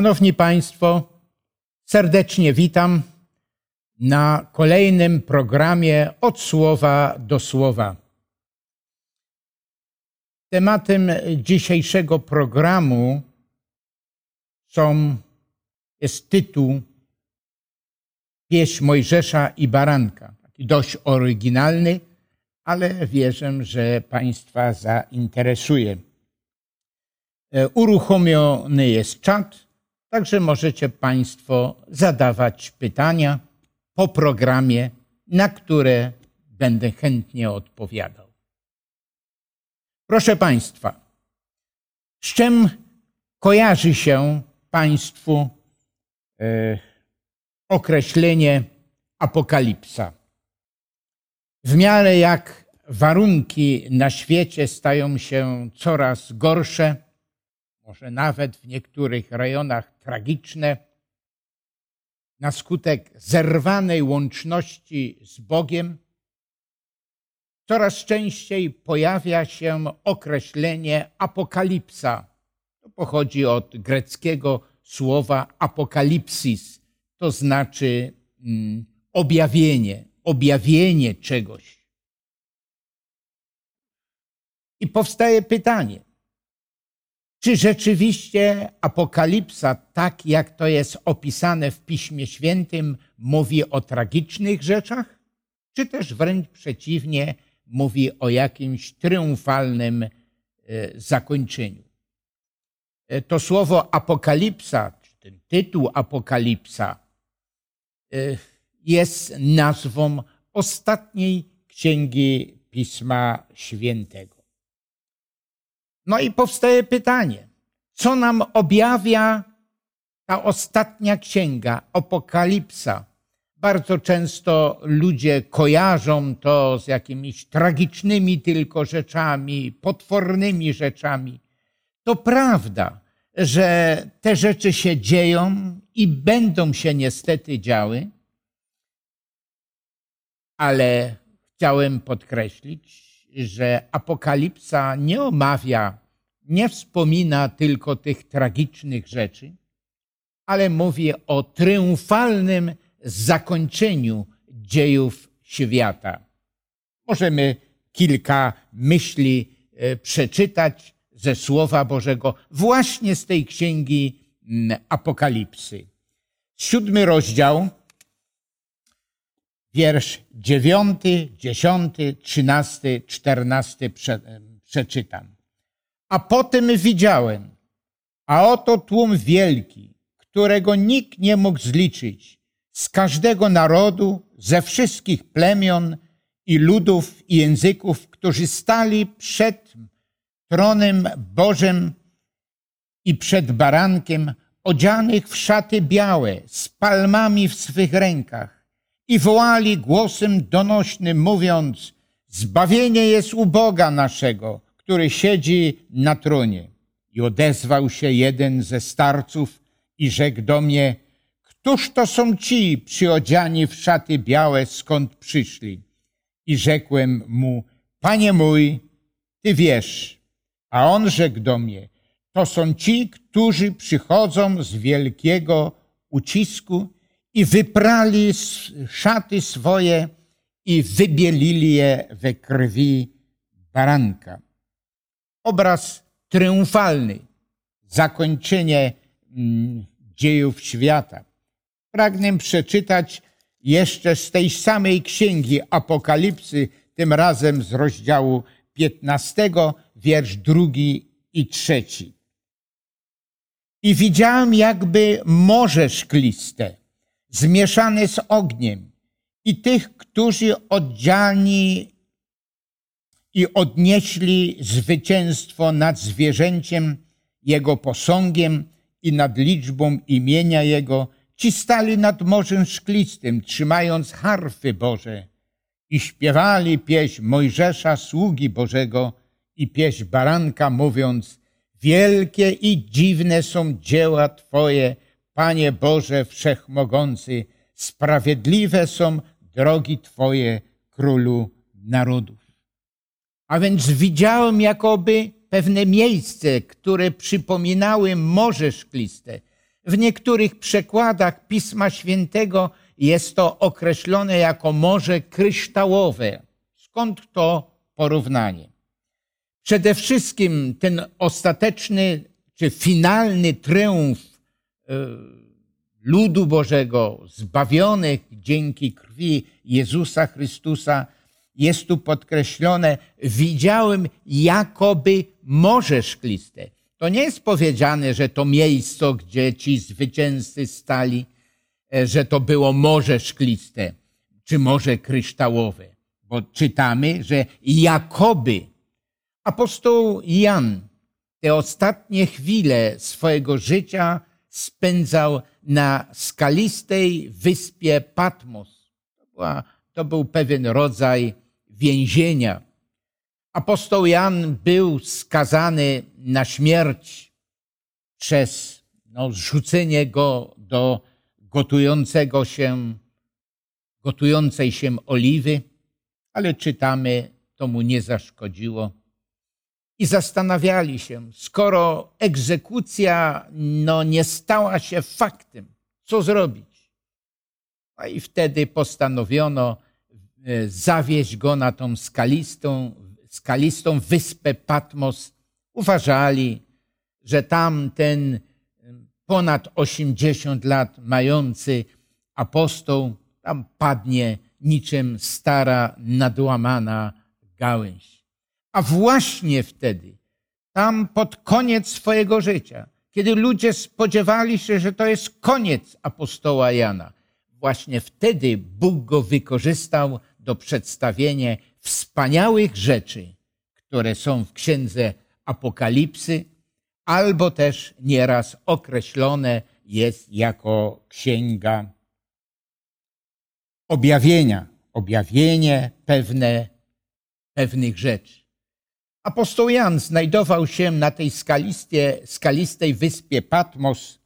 Szanowni Państwo, serdecznie witam na kolejnym programie Od Słowa do Słowa. Tematem dzisiejszego programu są, jest tytuł Pieśń Mojżesza i Baranka. Taki dość oryginalny, ale wierzę, że Państwa zainteresuje. E, uruchomiony jest czat, także możecie Państwo zadawać pytania po programie, na które będę chętnie odpowiadał. Proszę Państwa, z czym kojarzy się Państwu e, określenie apokalipsa? W miarę jak warunki na świecie stają się coraz gorsze, może nawet w niektórych rejonach tragiczne, na skutek zerwanej łączności z Bogiem, coraz częściej pojawia się określenie apokalipsa. To pochodzi od greckiego słowa apokalipsis, to znaczy mm, objawienie, objawienie czegoś. I powstaje pytanie, czy rzeczywiście Apokalipsa, tak jak to jest opisane w Piśmie Świętym, mówi o tragicznych rzeczach, czy też wręcz przeciwnie, mówi o jakimś triumfalnym e, zakończeniu? E, to słowo Apokalipsa, czy ten tytuł Apokalipsa, e, jest nazwą ostatniej księgi Pisma Świętego. No i powstaje pytanie, co nam objawia ta ostatnia księga, Apokalipsa? Bardzo często ludzie kojarzą to z jakimiś tragicznymi tylko rzeczami, potwornymi rzeczami. To prawda, że te rzeczy się dzieją i będą się niestety działy, ale chciałem podkreślić, że Apokalipsa nie omawia, nie wspomina tylko tych tragicznych rzeczy, ale mówi o triumfalnym zakończeniu dziejów świata. Możemy kilka myśli e, przeczytać ze Słowa Bożego właśnie z tej księgi mm, Apokalipsy. Siódmy rozdział wiersz dziewiąty, dziesiąty, trzynasty, czternasty przeczytam. A potem widziałem, a oto tłum wielki, którego nikt nie mógł zliczyć, z każdego narodu, ze wszystkich plemion i ludów i języków, którzy stali przed tronem Bożym i przed barankiem, odzianych w szaty białe, z palmami w swych rękach i wołali głosem donośnym, mówiąc: Zbawienie jest u Boga naszego, który siedzi na tronie. I odezwał się jeden ze starców i rzekł do mnie: Któż to są ci przyodziani w szaty białe, skąd przyszli? I rzekłem mu: Panie mój, ty wiesz. A on rzekł do mnie: To są ci, którzy przychodzą z wielkiego ucisku i wyprali szaty swoje i wybielili je we krwi baranka. Obraz triumfalny, zakończenie mm, dziejów świata. Pragnę przeczytać jeszcze z tej samej księgi Apokalipsy, tym razem z rozdziału 15, wiersz drugi i trzeci. I widziałem jakby morze szkliste, zmieszany z ogniem i tych, którzy oddzielni i odnieśli zwycięstwo nad zwierzęciem, jego posągiem i nad liczbą imienia jego, ci stali nad morzem szklistym, trzymając harfy Boże i śpiewali pieśń Mojżesza, sługi Bożego i pieśń baranka, mówiąc, wielkie i dziwne są dzieła Twoje, Panie Boże Wszechmogący, sprawiedliwe są drogi Twoje, Królu Narodów. A więc widziałem jakoby pewne miejsce, które przypominały Morze Szkliste. W niektórych przekładach Pisma Świętego jest to określone jako morze kryształowe. Skąd to porównanie? Przede wszystkim ten ostateczny czy finalny triumf ludu Bożego, zbawionych dzięki krwi Jezusa Chrystusa, jest tu podkreślone, widziałem jakoby morze szkliste. To nie jest powiedziane, że to miejsce, gdzie ci zwycięzcy stali, e, że to było morze szkliste, czy morze kryształowe. Bo czytamy, że jakoby apostoł Jan te ostatnie chwile swojego życia spędzał na skalistej wyspie Patmos. To, była, to był pewien rodzaj więzienia. Apostoł Jan był skazany na śmierć przez no, zrzucenie go do gotującego się, gotującej się oliwy, ale czytamy, to mu nie zaszkodziło. I zastanawiali się, skoro egzekucja no, nie stała się faktem, co zrobić? No i wtedy postanowiono e, zawieźć go na tą skalistą, skalistą wyspę Patmos. Uważali, że tam ten e, ponad 80 lat mający apostoł tam padnie niczym stara, nadłamana gałęź. A właśnie wtedy, tam pod koniec swojego życia, kiedy ludzie spodziewali się, że to jest koniec apostoła Jana, właśnie wtedy Bóg go wykorzystał do przedstawienia wspaniałych rzeczy, które są w księdze Apokalipsy, albo też nieraz określone jest jako księga objawienia, objawienie pewne, pewnych rzeczy. Apostoł Jan znajdował się na tej skalistej wyspie Patmos.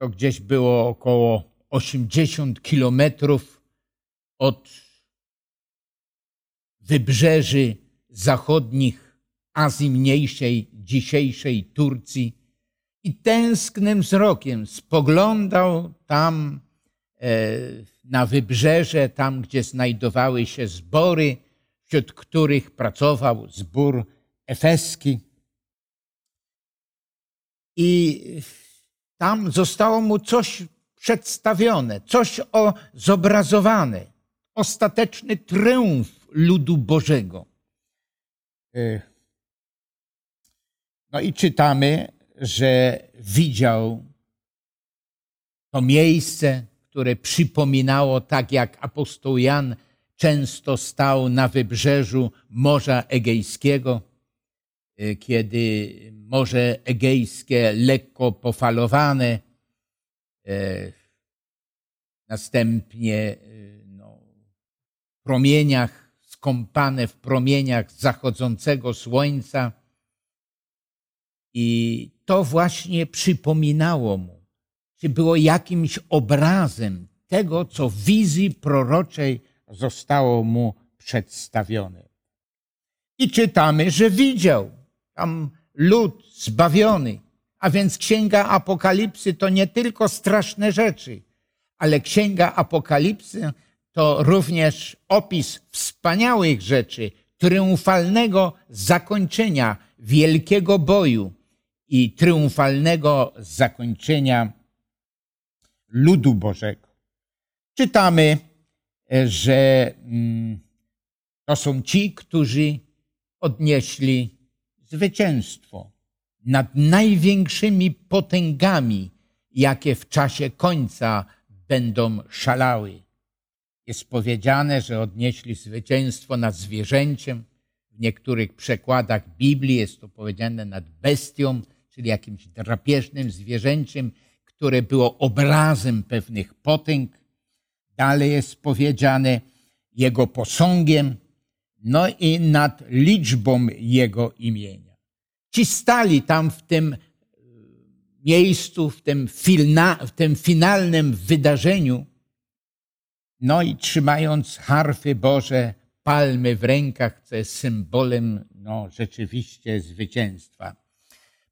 To gdzieś było około 80 kilometrów od wybrzeży zachodnich Azji Mniejszej, dzisiejszej Turcji. I tęsknym wzrokiem spoglądał tam e, na wybrzeże, tam gdzie znajdowały się zbory, wśród których pracował zbór efeski. I tam zostało mu coś przedstawione, coś o, zobrazowane. Ostateczny triumf ludu Bożego. E, no i czytamy, że widział to miejsce, które przypominało, tak jak apostoł Jan często stał na wybrzeżu Morza Egejskiego, e, kiedy Morze Egejskie lekko pofalowane, e, następnie e, no, w promieniach, skąpane w promieniach zachodzącego słońca. I to właśnie przypominało mu, czy było jakimś obrazem tego, co w wizji proroczej zostało mu przedstawione. I czytamy, że widział tam lud zbawiony. A więc Księga Apokalipsy to nie tylko straszne rzeczy, ale Księga Apokalipsy to również opis wspaniałych rzeczy, triumfalnego zakończenia wielkiego boju i triumfalnego zakończenia ludu Bożego. Czytamy, że mm, to są ci, którzy odnieśli zwycięstwo nad największymi potęgami, jakie w czasie końca będą szalały. Jest powiedziane, że odnieśli zwycięstwo nad zwierzęciem. W niektórych przekładach Biblii jest to powiedziane nad bestią, czyli jakimś drapieżnym zwierzęciem, które było obrazem pewnych potęg. Dalej jest powiedziane jego posągiem, no i nad liczbą jego imienia. Ci stali tam w tym e, miejscu, w tym, filna, w tym finalnym wydarzeniu, no i trzymając harfy Boże, palmy w rękach, co jest symbolem no, rzeczywiście zwycięstwa.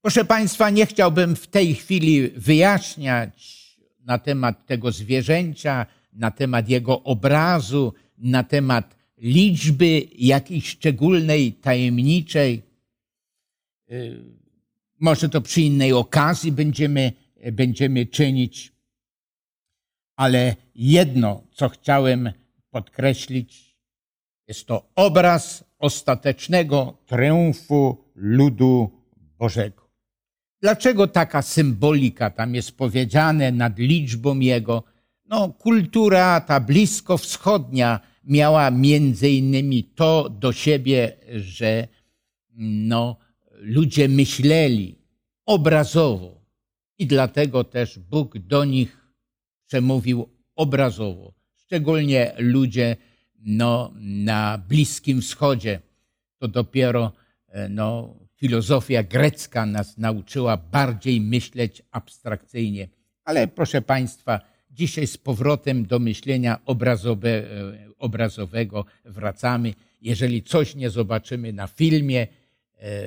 Proszę Państwa, nie chciałbym w tej chwili wyjaśniać na temat tego zwierzęcia, na temat jego obrazu, na temat liczby jakiejś szczególnej, tajemniczej. Y, może to przy innej okazji będziemy, będziemy czynić. Ale jedno, co chciałem podkreślić, jest to obraz ostatecznego triumfu ludu Bożego. Dlaczego taka symbolika tam jest powiedziane nad liczbą jego? No, kultura ta blisko wschodnia miała między innymi to do siebie, że no, ludzie myśleli obrazowo i dlatego też Bóg do nich przemówił obrazowo. Szczególnie ludzie no, na Bliskim Wschodzie. To dopiero e, no, filozofia grecka nas nauczyła bardziej myśleć abstrakcyjnie. Ale proszę Państwa, dzisiaj z powrotem do myślenia obrazowe, e, obrazowego wracamy. Jeżeli coś nie zobaczymy na filmie, e,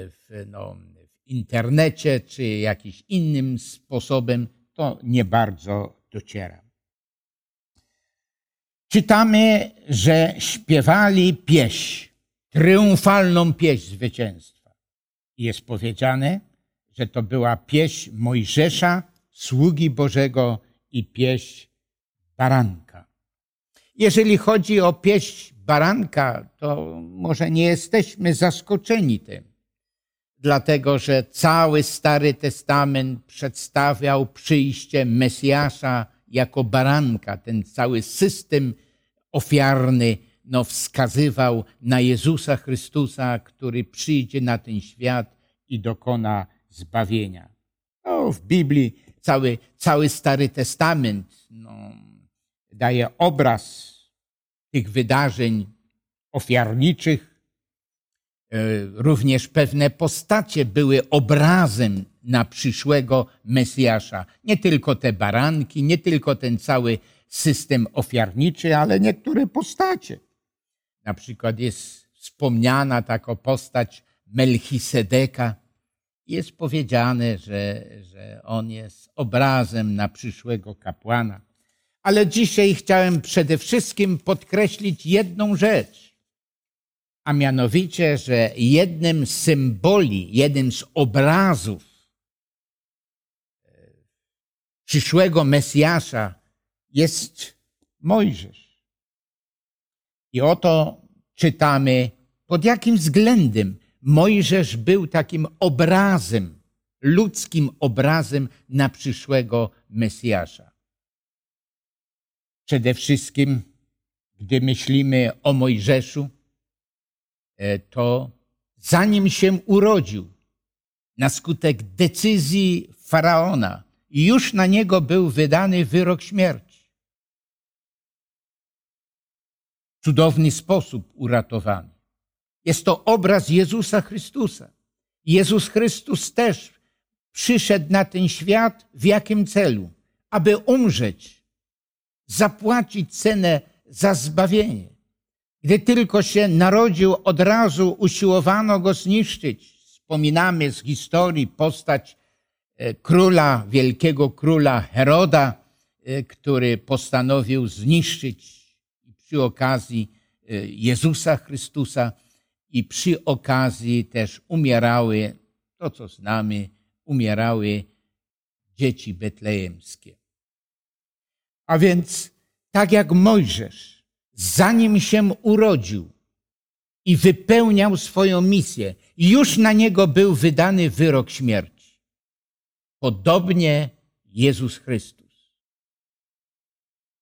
w, no, w internecie czy jakimś innym sposobem, to nie bardzo dociera. Czytamy, że śpiewali pieśń, triumfalną pieśń zwycięstwa jest powiedziane, że to była pieśń Mojżesza, sługi Bożego i pieśń baranka. Jeżeli chodzi o pieśń baranka, to może nie jesteśmy zaskoczeni tym, dlatego że cały Stary Testament przedstawiał przyjście Mesjasza jako baranka. Ten cały system ofiarny no, wskazywał na Jezusa Chrystusa, który przyjdzie na ten świat i dokona zbawienia. No, w Biblii cały, cały Stary Testament no, daje obraz tych wydarzeń ofiarniczych. E, również pewne postacie były obrazem na przyszłego Mesjasza. Nie tylko te baranki, nie tylko ten cały system ofiarniczy, ale niektóre postacie. Na przykład jest wspomniana taka postać Melchisedeka. Jest powiedziane, że, że on jest obrazem na przyszłego kapłana. Ale dzisiaj chciałem przede wszystkim podkreślić jedną rzecz, a mianowicie, że jednym z symboli, jednym z obrazów e, przyszłego Mesjasza jest Mojżesz. I oto czytamy, pod jakim względem Mojżesz był takim obrazem, ludzkim obrazem na przyszłego Mesjasza. Przede wszystkim, gdy myślimy o Mojżeszu, e, to zanim się urodził, na skutek decyzji faraona, już na niego był wydany wyrok śmierci. cudowny sposób uratowany. Jest to obraz Jezusa Chrystusa. Jezus Chrystus też przyszedł na ten świat w jakim celu? Aby umrzeć, zapłacić cenę za zbawienie. Gdy tylko się narodził, od razu usiłowano go zniszczyć. Wspominamy z historii postać e, króla, wielkiego króla Heroda, e, który postanowił zniszczyć przy okazji e, Jezusa Chrystusa i przy okazji też umierały, to co znamy, umierały dzieci betlejemskie. A więc tak jak Mojżesz, zanim się urodził i wypełniał swoją misję, już na niego był wydany wyrok śmierci. Podobnie Jezus Chrystus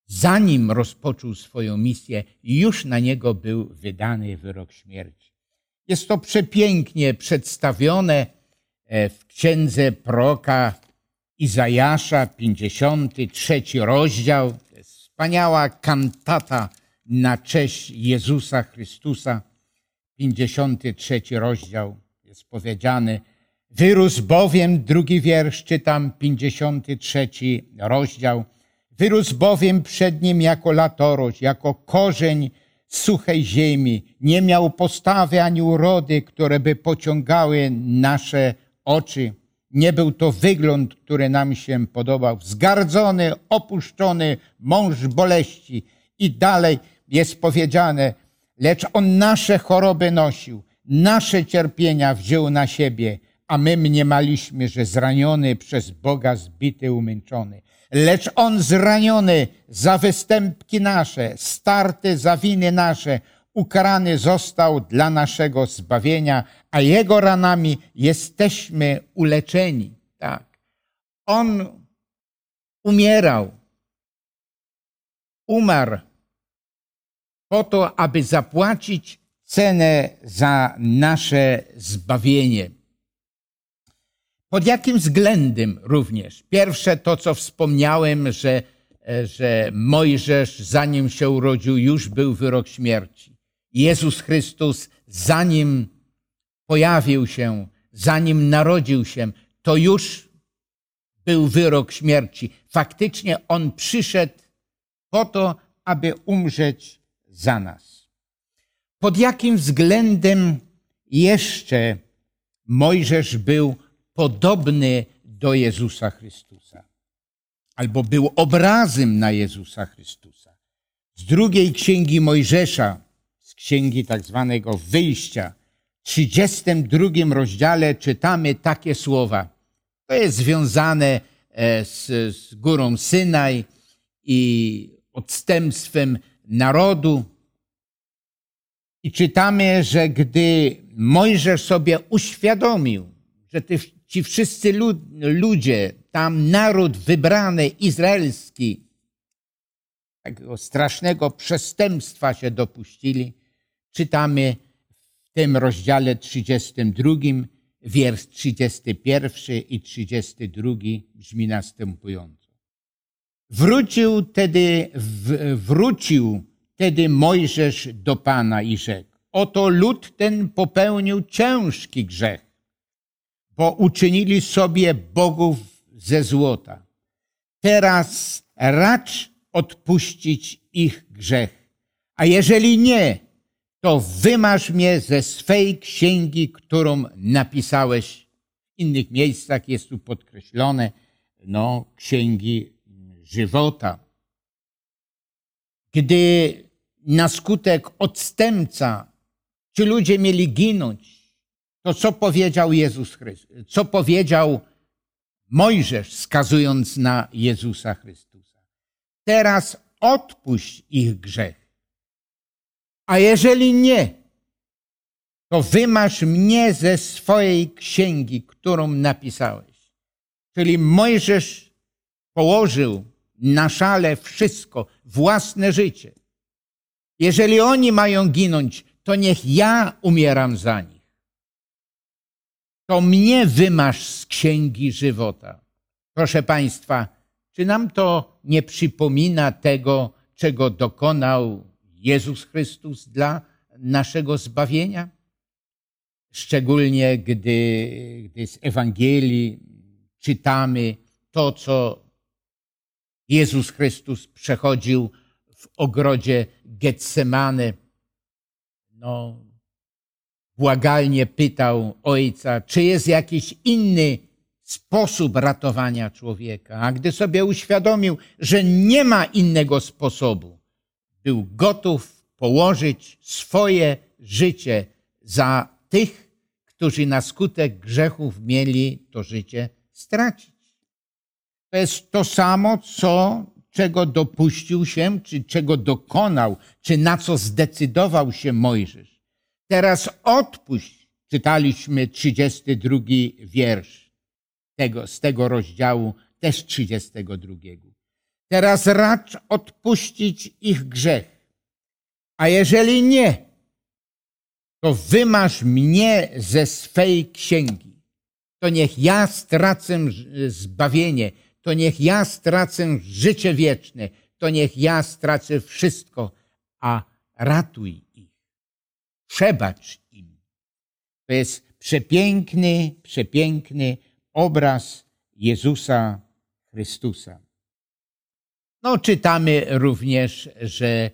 zanim rozpoczął swoją misję, już na niego był wydany wyrok śmierci. Jest to przepięknie przedstawione e, w księdze proka Izajasza, 53 rozdział. Wspaniała kantata na cześć Jezusa Chrystusa. 53 rozdział jest powiedziany. Wyrósł bowiem, drugi wiersz, czytam 53 rozdział Wyrósł bowiem przed nim jako latorość, jako korzeń suchej ziemi. Nie miał postawy ani urody, które by pociągały nasze oczy. Nie był to wygląd, który nam się podobał. Zgardzony, opuszczony, mąż boleści. I dalej jest powiedziane, lecz on nasze choroby nosił, nasze cierpienia wziął na siebie, a my mniemaliśmy, że zraniony przez Boga, zbity, umęczony. Lecz on zraniony za występki nasze, starty za winy nasze, ukarany został dla naszego zbawienia, a jego ranami jesteśmy uleczeni. Tak. On umierał, umarł po to, aby zapłacić cenę za nasze zbawienie. Pod jakim względem również? Pierwsze to, co wspomniałem, że, że Mojżesz, zanim się urodził, już był wyrok śmierci. Jezus Chrystus, zanim pojawił się, zanim narodził się, to już był wyrok śmierci. Faktycznie On przyszedł po to, aby umrzeć za nas. Pod jakim względem jeszcze Mojżesz był podobny do Jezusa Chrystusa? Albo był obrazem na Jezusa Chrystusa. Z drugiej księgi Mojżesza, z księgi tak zwanego wyjścia, w 32 rozdziale czytamy takie słowa. To jest związane e, z, z górą Synaj i odstępstwem narodu. I czytamy, że gdy Mojżesz sobie uświadomił, że ci wszyscy ludzie, tam naród wybrany izraelski, takiego strasznego przestępstwa się dopuścili, czytamy w tym rozdziale 32, wiersz 31 i 32 brzmi następująco. Wrócił tedy, wrócił tedy Mojżesz do Pana i rzekł, oto lud ten popełnił ciężki grzech, bo uczynili sobie bogów ze złota. Teraz racz odpuścić ich grzech, a jeżeli nie, to wymasz mnie ze swej księgi, którą napisałeś. W innych miejscach jest tu podkreślone, no, księgi żywota. Gdy na skutek odstępca ci ludzie mieli ginąć, to co powiedział Jezus Chrystus? Co powiedział Mojżesz, wskazując na Jezusa Chrystusa? Teraz odpuść ich grzech. A jeżeli nie, to wymasz mnie ze swojej księgi, którą napisałeś. Czyli Mojżesz położył na szale wszystko, własne życie. Jeżeli oni mają ginąć, to niech ja umieram za nich. To mnie wymasz z księgi żywota. Proszę Państwa, czy nam to nie przypomina tego, czego dokonał Jezus Chrystus dla naszego zbawienia? Szczególnie gdy, gdy z Ewangelii czytamy to, co Jezus Chrystus przechodził w ogrodzie Getsemane. No, błagalnie pytał ojca, czy jest jakiś inny sposób ratowania człowieka. A gdy sobie uświadomił, że nie ma innego sposobu, był gotów położyć swoje życie za tych, którzy na skutek grzechów mieli to życie stracić. To jest to samo, co, czego dopuścił się, czy czego dokonał, czy na co zdecydował się Mojżesz. Teraz odpuść, czytaliśmy 32 wiersz tego, z tego rozdziału, też 32. Teraz racz odpuścić ich grzech. A jeżeli nie, to wymasz mnie ze swej księgi. To niech ja stracę zbawienie, to niech ja stracę życie wieczne, to niech ja stracę wszystko, a ratuj. Przebacz im. To jest przepiękny, przepiękny obraz Jezusa Chrystusa. No, czytamy również, że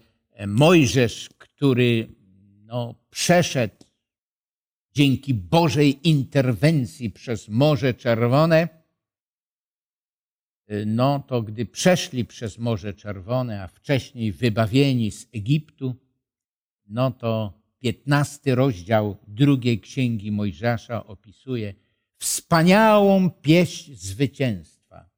Mojżesz, który no, przeszedł dzięki Bożej interwencji przez Morze Czerwone, no to gdy przeszli przez Morze Czerwone, a wcześniej wybawieni z Egiptu, no to piętnasty rozdział drugiej księgi Mojżesza opisuje wspaniałą pieśń zwycięstwa.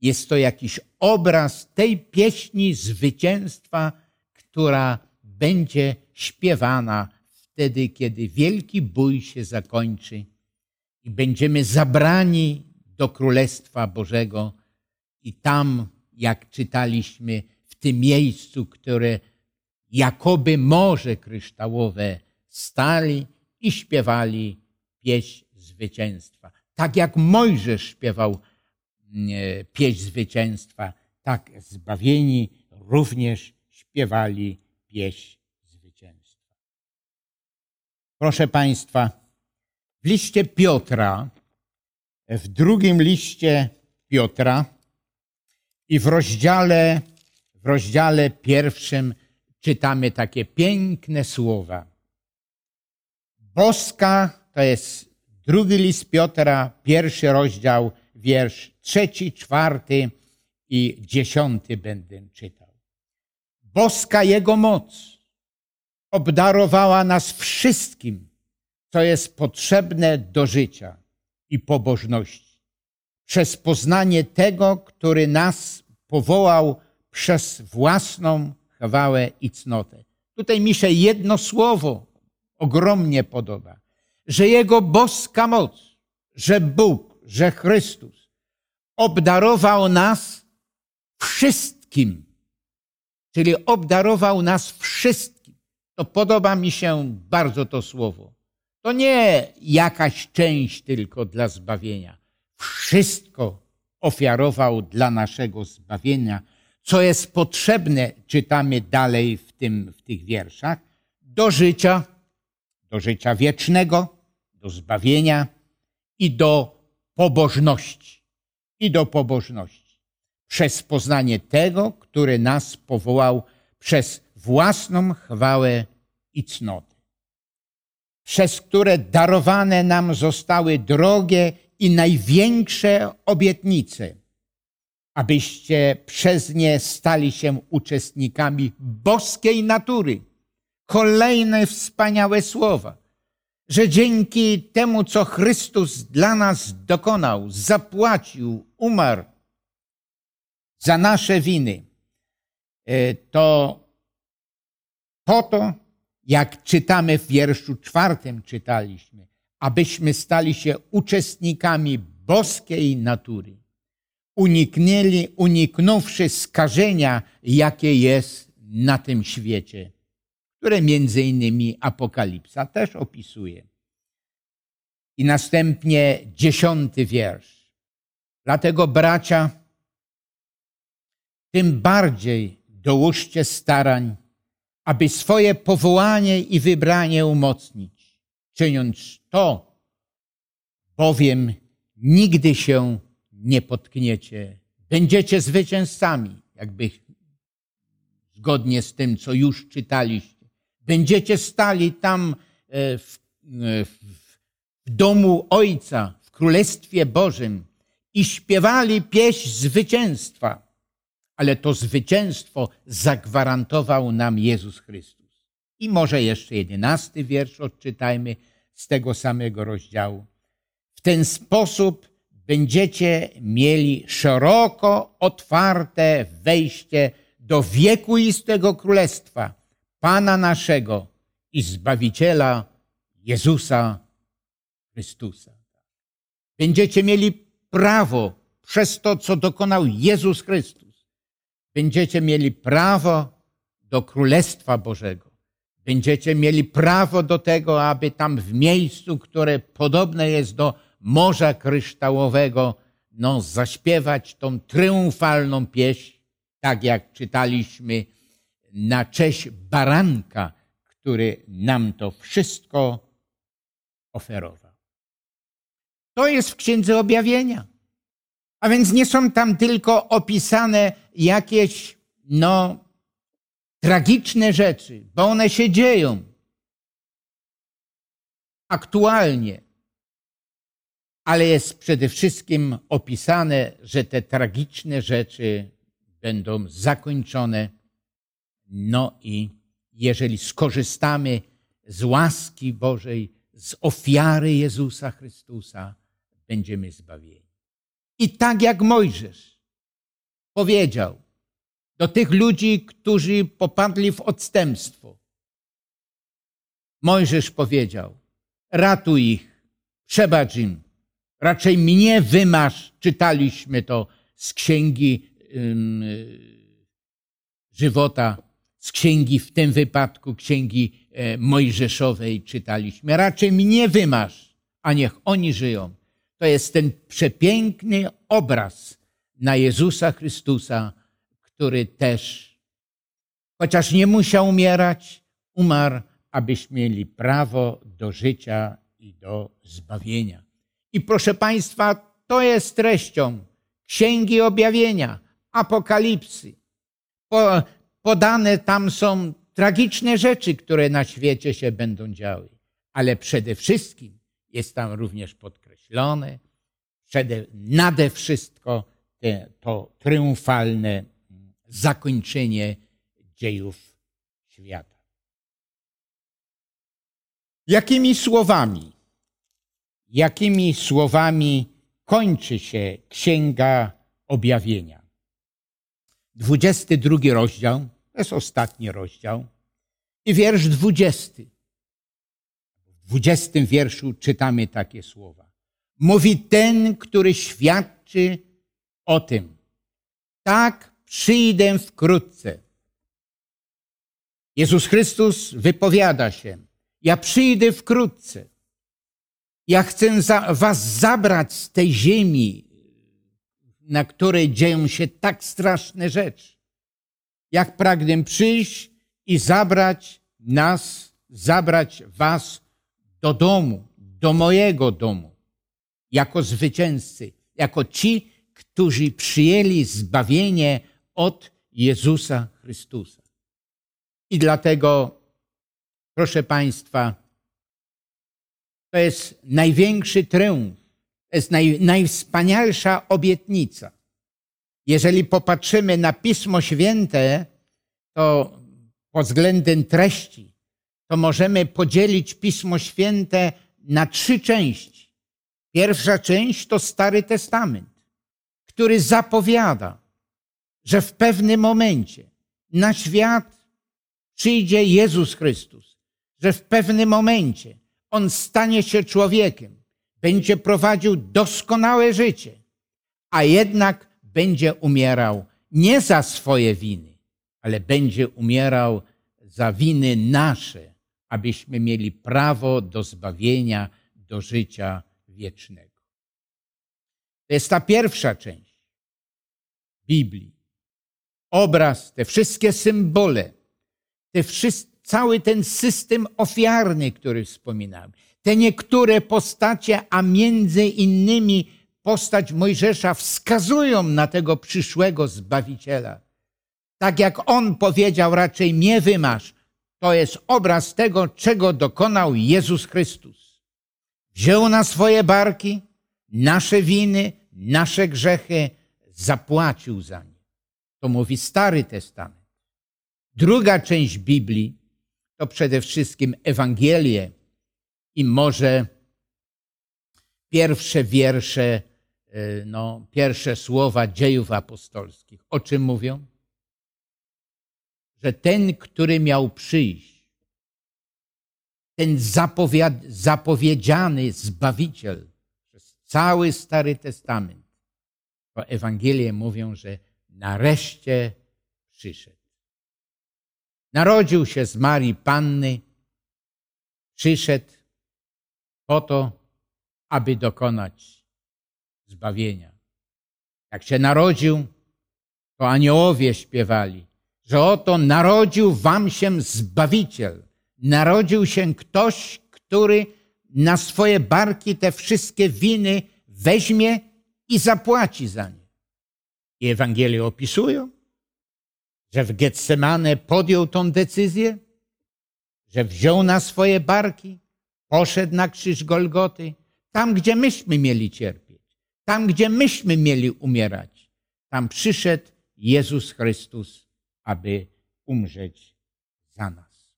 Jest to jakiś obraz tej pieśni zwycięstwa, która będzie śpiewana wtedy, kiedy wielki bój się zakończy i będziemy zabrani do Królestwa Bożego i tam, jak czytaliśmy, w tym miejscu, które jakoby morze kryształowe stali i śpiewali pieśń zwycięstwa. Tak jak Mojżesz śpiewał mm, e, pieśń zwycięstwa, tak zbawieni również śpiewali pieśń zwycięstwa. Proszę Państwa, w liście Piotra, w drugim liście Piotra i w rozdziale, w rozdziale pierwszym czytamy takie piękne słowa. Boska to jest drugi list Piotra, pierwszy rozdział, wiersz trzeci, czwarty i dziesiąty będę czytał. Boska Jego moc obdarowała nas wszystkim, co jest potrzebne do życia i pobożności, przez poznanie tego, który nas powołał przez własną chwałę i cnotę. Tutaj mi się jedno słowo ogromnie podoba, że Jego boska moc, że Bóg, że Chrystus obdarował nas wszystkim, czyli obdarował nas wszystkim. To podoba mi się bardzo to słowo. To nie jakaś część tylko dla zbawienia. Wszystko ofiarował dla naszego zbawienia co jest potrzebne, czytamy dalej w, tym, w tych wierszach, do życia, do życia wiecznego, do zbawienia i do pobożności. I do pobożności. Przez poznanie tego, który nas powołał przez własną chwałę i cnotę. Przez które darowane nam zostały drogie i największe obietnice abyście przez nie stali się uczestnikami boskiej natury. Kolejne wspaniałe słowa, że dzięki temu, co Chrystus dla nas dokonał, zapłacił, umarł za nasze winy, e, to po to, jak czytamy w wierszu czwartym, czytaliśmy, abyśmy stali się uczestnikami boskiej natury uniknęli, uniknąwszy skażenia, jakie jest na tym świecie, które między innymi Apokalipsa też opisuje. I następnie dziesiąty wiersz. Dlatego, bracia, tym bardziej dołóżcie starań, aby swoje powołanie i wybranie umocnić, czyniąc to, bowiem nigdy się nie potkniecie. Będziecie zwycięzcami, jakby zgodnie z tym, co już czytaliście. Będziecie stali tam e, e, w, w domu Ojca, w Królestwie Bożym i śpiewali pieśń zwycięstwa. Ale to zwycięstwo zagwarantował nam Jezus Chrystus. I może jeszcze jedenasty wiersz odczytajmy z tego samego rozdziału. W ten sposób będziecie mieli szeroko otwarte wejście do wiekuistego królestwa Pana naszego i Zbawiciela Jezusa Chrystusa. Będziecie mieli prawo przez to, co dokonał Jezus Chrystus. Będziecie mieli prawo do Królestwa Bożego. Będziecie mieli prawo do tego, aby tam w miejscu, które podobne jest do Morza Kryształowego, no, zaśpiewać tą triumfalną pieśń, tak jak czytaliśmy, na cześć baranka, który nam to wszystko oferował. To jest w Księdze Objawienia. A więc nie są tam tylko opisane jakieś, no, tragiczne rzeczy, bo one się dzieją. aktualnie, ale jest przede wszystkim opisane, że te tragiczne rzeczy będą zakończone. No i jeżeli skorzystamy z łaski Bożej, z ofiary Jezusa Chrystusa, będziemy zbawieni. I tak jak Mojżesz powiedział do tych ludzi, którzy popadli w odstępstwo, Mojżesz powiedział: Ratuj ich, przebacz im, raczej mnie wymasz. Czytaliśmy to z księgi żywota, z księgi, w tym wypadku księgi e, Mojżeszowej czytaliśmy. Raczej mnie wymasz, a niech oni żyją. To jest ten przepiękny obraz na Jezusa Chrystusa, który też, chociaż nie musiał umierać, umarł, abyśmy mieli prawo do życia i do zbawienia. I proszę Państwa, to jest treścią Księgi Objawienia, Apokalipsy. Po, podane tam są tragiczne rzeczy, które na świecie się będą działy, ale przede wszystkim jest tam również podkreślone, przede, nade wszystko te, to triumfalne zakończenie dziejów świata. Jakimi słowami, jakimi słowami kończy się Księga Objawienia? 22 rozdział, to jest ostatni rozdział, i wiersz 20. W 20 wierszu czytamy takie słowa. Mówi ten, który świadczy o tym. Tak przyjdę wkrótce. Jezus Chrystus wypowiada się. Ja przyjdę wkrótce. Ja chcę za, was zabrać z tej ziemi, na której dzieją się tak straszne rzeczy. Jak pragnę przyjść i zabrać nas, zabrać was do domu, do mojego domu, jako zwycięzcy, jako ci, którzy przyjęli zbawienie od Jezusa Chrystusa. I dlatego, proszę Państwa, to jest największy triumf, to jest naj, najwspanialsza obietnica. Jeżeli popatrzymy na Pismo Święte, to pod względem treści, to możemy podzielić Pismo Święte na trzy części. Pierwsza część to Stary Testament, który zapowiada, że w pewnym momencie na świat przyjdzie Jezus Chrystus, że w pewnym momencie On stanie się człowiekiem, będzie prowadził doskonałe życie, a jednak będzie umierał nie za swoje winy, ale będzie umierał za winy nasze, abyśmy mieli prawo do zbawienia, do życia wiecznego. To jest ta pierwsza część Biblii obraz, te wszystkie symbole, te wszyscy, cały ten system ofiarny, który wspominałem, te niektóre postacie, a między innymi postać Mojżesza wskazują na tego przyszłego Zbawiciela. Tak jak on powiedział, raczej nie wymasz. To jest obraz tego, czego dokonał Jezus Chrystus. Wziął na swoje barki nasze winy, nasze grzechy, zapłacił za nie. To mówi Stary Testament. Druga część Biblii to przede wszystkim Ewangelie i może pierwsze wiersze, e, no, pierwsze słowa dziejów apostolskich. O czym mówią? Że ten, który miał przyjść, ten zapowiedziany Zbawiciel przez cały Stary Testament, to Ewangelie mówią, że nareszcie przyszedł. Narodził się z Marii Panny, przyszedł po to, aby dokonać zbawienia. Jak się narodził, to aniołowie śpiewali, że oto narodził wam się Zbawiciel. Narodził się ktoś, który na swoje barki te wszystkie winy weźmie i zapłaci za nie. I Ewangelie opisują, że w Getsemane podjął tą decyzję, że wziął na swoje barki, poszedł na krzyż Golgoty, tam gdzie myśmy mieli cierpieć, tam gdzie myśmy mieli umierać, tam przyszedł Jezus Chrystus, aby umrzeć za nas.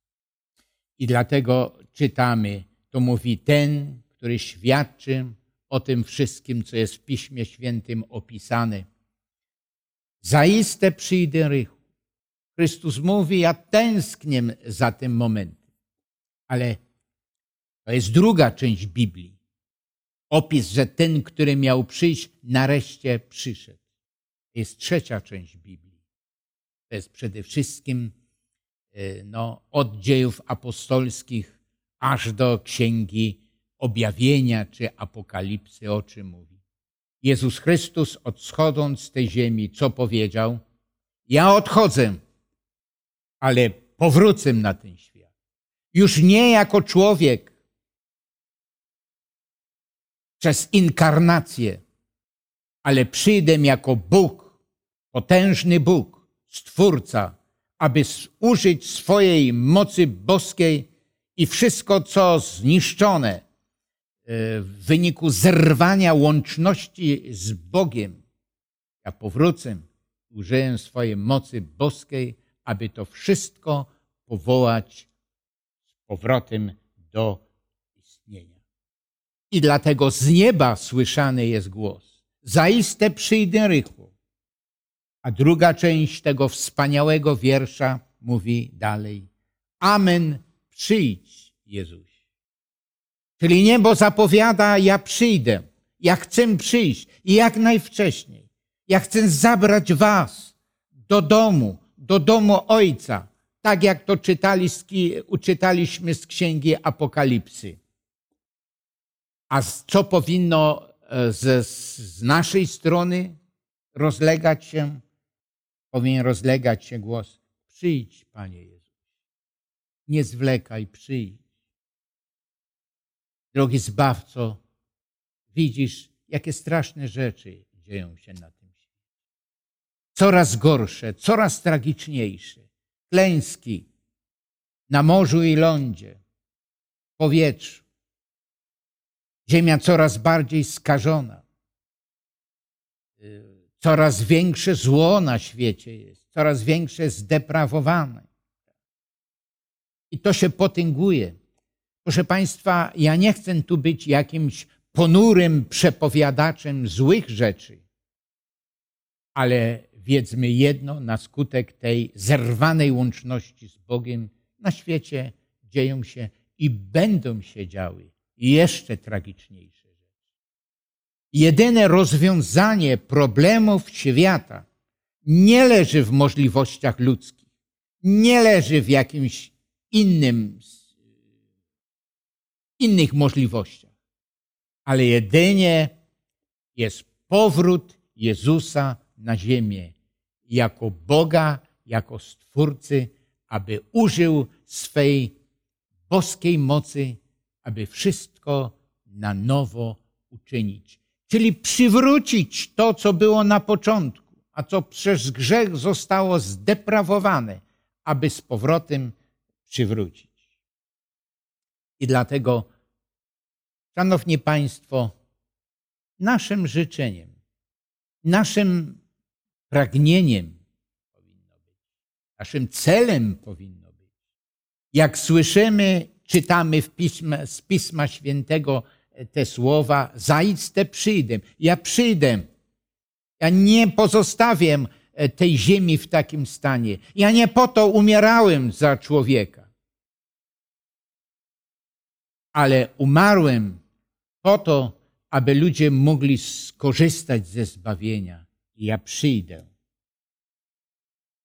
I dlatego czytamy, to mówi ten, który świadczy o tym wszystkim, co jest w Piśmie Świętym opisane. Zaiste przyjdę rychu. Chrystus mówi, ja tęsknię za tym momentem. Ale to jest druga część Biblii. Opis, że ten, który miał przyjść, nareszcie przyszedł. Jest trzecia część Biblii. To jest przede wszystkim e, no, od dziejów apostolskich aż do księgi objawienia czy apokalipsy, o czym mówi. Jezus Chrystus, odschodząc z tej ziemi, co powiedział? Ja odchodzę, ale powrócę na ten świat. Już nie jako człowiek, przez inkarnację, ale przyjdę jako Bóg, potężny Bóg, Stwórca, aby użyć swojej mocy boskiej i wszystko, co zniszczone e, w wyniku zerwania łączności z Bogiem, ja powrócę, użyję swojej mocy boskiej, aby to wszystko powołać z powrotem do istnienia. I dlatego z nieba słyszany jest głos. Zaiste przyjdę rychło. A druga część tego wspaniałego wiersza mówi dalej. Amen, przyjdź, Jezus. Czyli niebo zapowiada, ja przyjdę. Ja chcę przyjść i jak najwcześniej. Ja chcę zabrać was do domu, do domu Ojca, tak jak to czytali, uczytaliśmy z Księgi Apokalipsy. A co powinno e, z, z naszej strony rozlegać się? Powinien rozlegać się głos: Przyjdź, Panie Jezus. Nie zwlekaj, przyjdź. Drogi zbawco, widzisz, jakie straszne rzeczy dzieją się na. Coraz gorsze, coraz tragiczniejsze. Klęski na morzu i lądzie, w powietrzu Ziemia coraz bardziej skażona. Coraz większe zło na świecie jest, coraz większe zdeprawowane. I to się potęguje. Proszę Państwa, ja nie chcę tu być jakimś ponurym przepowiadaczem złych rzeczy, ale wiedzmy jedno, na skutek tej zerwanej łączności z Bogiem na świecie dzieją się i będą się działy jeszcze tragiczniejsze rzeczy. Jedyne rozwiązanie problemów świata nie leży w możliwościach ludzkich, nie leży w jakimś innym, innych możliwościach, ale jedynie jest powrót Jezusa na ziemię jako Boga, jako Stwórcy, aby użył swej boskiej mocy aby wszystko na nowo uczynić. Czyli przywrócić to, co było na początku, a co przez grzech zostało zdeprawowane, aby z powrotem przywrócić. I dlatego, Szanowni Państwo, naszym życzeniem, naszym pragnieniem powinno być, naszym celem powinno być, jak słyszymy czytamy pisma, z Pisma Świętego te słowa, zaiste przyjdę, ja przyjdę. Ja nie pozostawię e, tej ziemi w takim stanie. Ja nie po to umierałem za człowieka, ale umarłem po to, aby ludzie mogli skorzystać ze zbawienia. Ja przyjdę.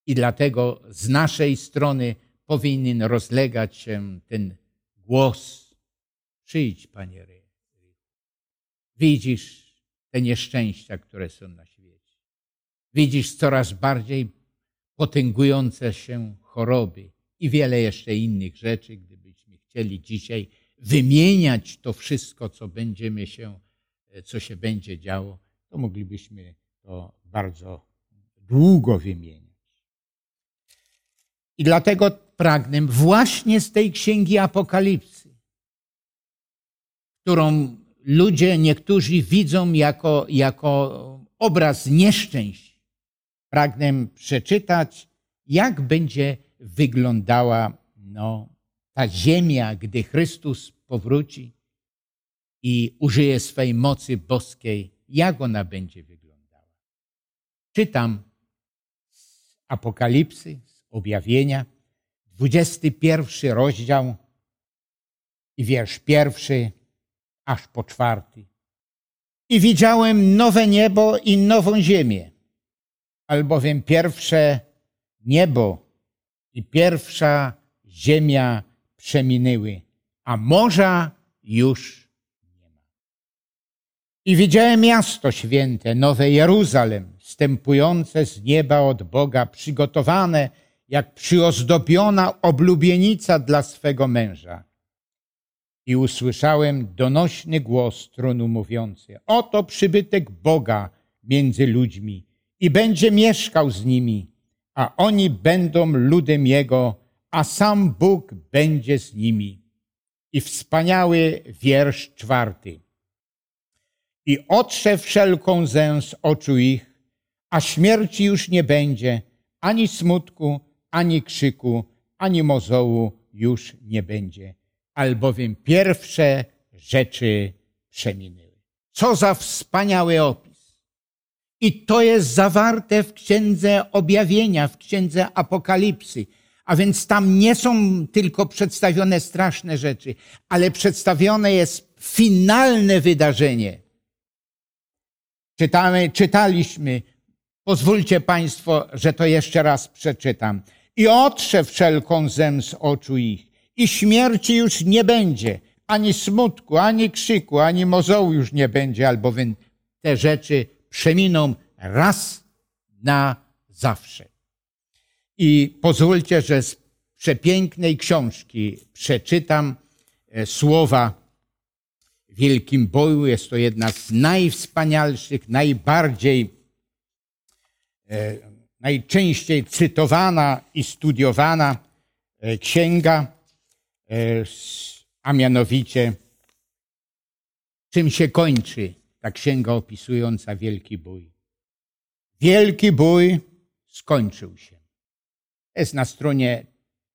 I dlatego z naszej strony powinien rozlegać się ten głos. Przyjdź, Panie Rychu. Widzisz te nieszczęścia, które są na świecie. Widzisz coraz bardziej potęgujące się choroby i wiele jeszcze innych rzeczy. Gdybyśmy chcieli dzisiaj wymieniać to wszystko, co będziemy się, co się będzie działo, to moglibyśmy to bardzo długo wymieniać. I dlatego pragnę właśnie z tej księgi Apokalipsy którą ludzie niektórzy widzą jako, jako obraz nieszczęść. Pragnę przeczytać, jak będzie wyglądała no, ta ziemia, gdy Chrystus powróci i użyje swej mocy boskiej, jak ona będzie wyglądała. Czytam z Apokalipsy, z objawienia, 21 rozdział i wiersz pierwszy aż po czwarty. I widziałem nowe niebo i nową ziemię, albowiem pierwsze niebo i pierwsza ziemia przeminęły, a morza już nie ma. I widziałem miasto święte, nowe Jeruzalem, wstępujące z nieba od Boga, przygotowane jak przyozdobiona oblubienica dla swego męża. I usłyszałem donośny głos tronu mówiący: Oto przybytek Boga między ludźmi i będzie mieszkał z nimi, a oni będą ludem Jego, a sam Bóg będzie z nimi. I wspaniały wiersz czwarty. I otrze wszelką zę z oczu ich, a śmierci już nie będzie, ani smutku, ani krzyku, ani mozołu już nie będzie, albowiem pierwsze rzeczy przeminęły. Co za wspaniały opis. I to jest zawarte w Księdze Objawienia, w Księdze Apokalipsy. A więc tam nie są tylko przedstawione straszne rzeczy, ale przedstawione jest finalne wydarzenie. Czytamy, czytaliśmy, pozwólcie Państwo, że to jeszcze raz przeczytam i otrze wszelką zem z oczu ich. I śmierci już nie będzie, ani smutku, ani krzyku, ani mozołu już nie będzie, albowiem te rzeczy przeminą raz na zawsze. I pozwólcie, że z przepięknej książki przeczytam e, słowa Wielkim Boju. Jest to jedna z najwspanialszych, najbardziej najczęściej cytowana i studiowana e, księga, e, a mianowicie czym się kończy ta księga opisująca wielki bój. Wielki bój skończył się. Jest na stronie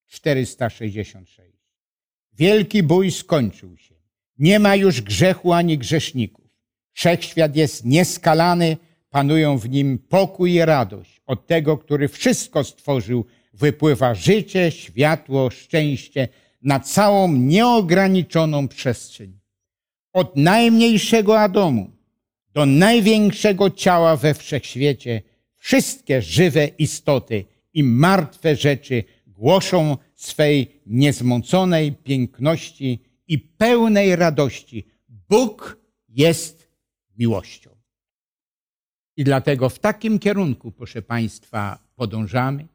466. Wielki bój skończył się. Nie ma już grzechu ani grzeszników. Wszechświat jest nieskalany, panują w nim pokój i radość. Od tego, który wszystko stworzył, wypływa życie, światło, szczęście na całą nieograniczoną przestrzeń. Od najmniejszego atomu do największego ciała we wszechświecie wszystkie żywe istoty i martwe rzeczy głoszą swej niezmąconej piękności i pełnej radości. Bóg jest miłością. I dlatego w takim kierunku, proszę Państwa, podążamy.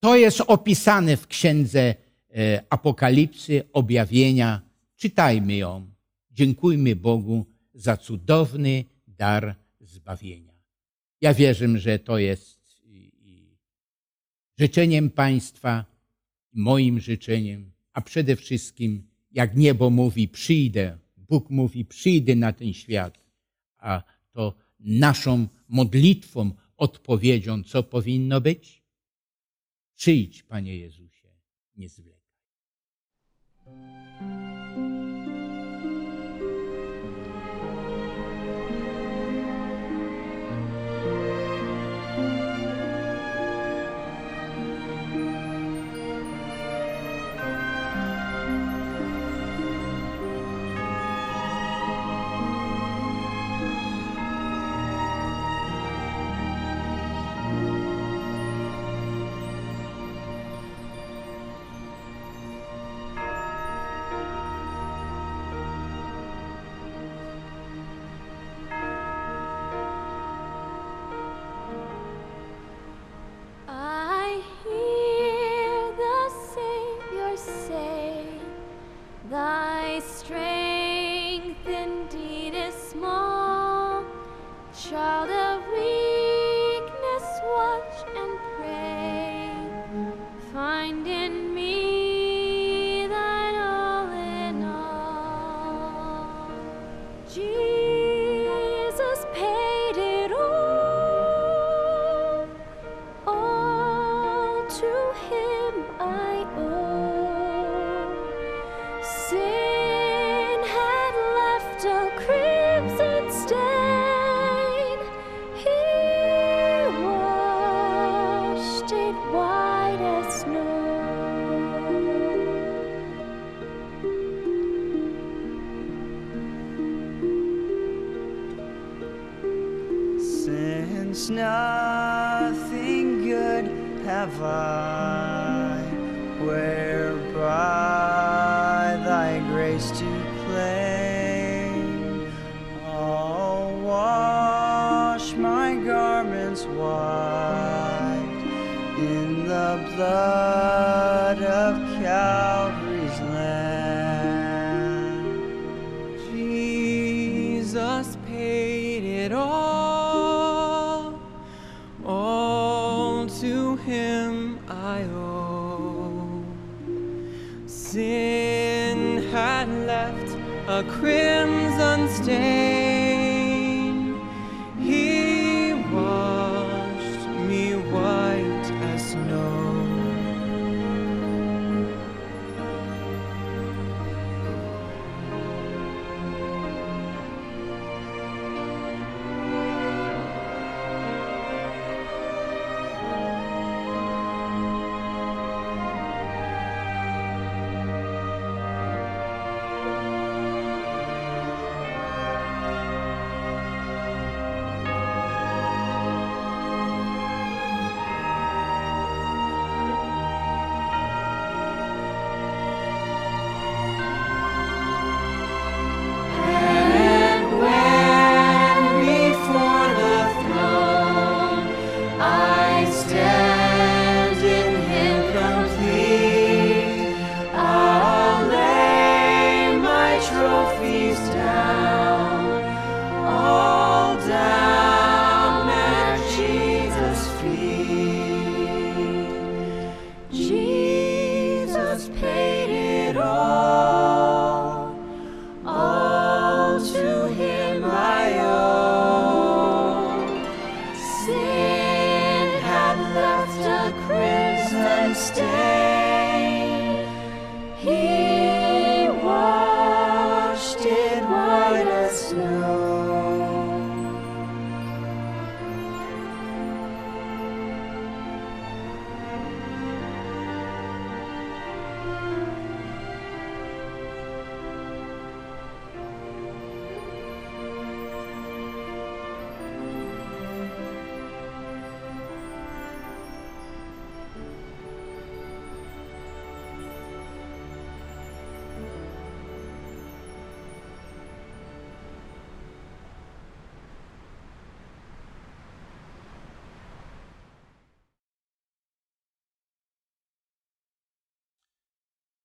To jest opisane w księdze e, Apokalipsy, objawienia. Czytajmy ją. Dziękujmy Bogu za cudowny dar zbawienia. Ja wierzę, że to jest życzeniem Państwa, moim życzeniem, a przede wszystkim, jak niebo mówi, przyjdę, Bóg mówi, przyjdę na ten świat, a to naszą modlitwą, odpowiedzią, co powinno być? Przyjdź, Panie Jezusie, nie zwlekaj. Blood. love.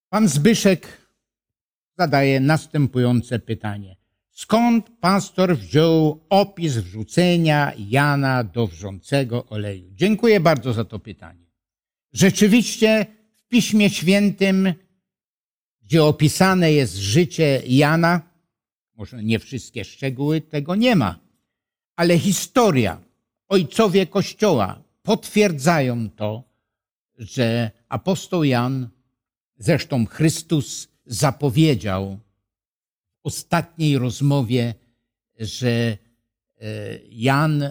Pan Zbyszek zadaje następujące pytanie. Skąd pastor wziął opis wrzucenia Jana do wrzącego oleju? Dziękuję bardzo za to pytanie. Rzeczywiście w Piśmie Świętym, gdzie opisane jest życie Jana, może nie wszystkie szczegóły tego nie ma, ale historia, ojcowie Kościoła potwierdzają to, że apostoł Jan Zresztą Chrystus zapowiedział w ostatniej rozmowie, że e, Jan,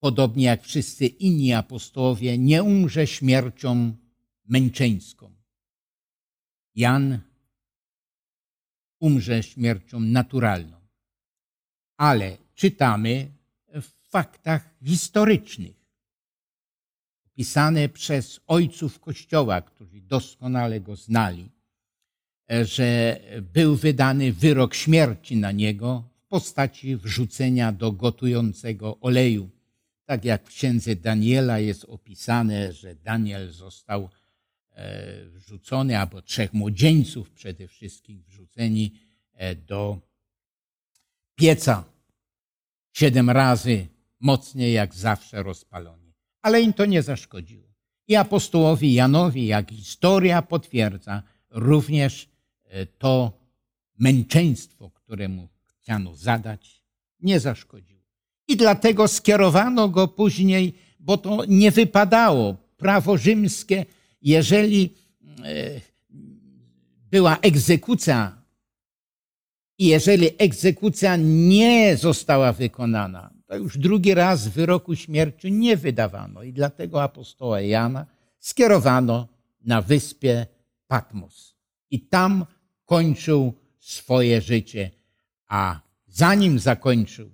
podobnie jak wszyscy inni apostołowie, nie umrze śmiercią męczeńską. Jan umrze śmiercią naturalną. Ale czytamy w faktach historycznych pisane przez ojców Kościoła, którzy doskonale go znali, że był wydany wyrok śmierci na niego w postaci wrzucenia do gotującego oleju. Tak jak w księdze Daniela jest opisane, że Daniel został e, wrzucony, albo trzech młodzieńców przede wszystkim wrzuceni e, do pieca. Siedem razy mocniej jak zawsze rozpalony ale im to nie zaszkodziło. I apostołowi Janowi, jak historia potwierdza, również e, to męczeństwo, któremu chciano zadać, nie zaszkodziło. I dlatego skierowano go później, bo to nie wypadało. Prawo rzymskie, jeżeli e, była egzekucja i jeżeli egzekucja nie została wykonana, to już drugi raz wyroku śmierci nie wydawano i dlatego apostoła Jana skierowano na wyspie Patmos. I tam kończył swoje życie, a zanim zakończył,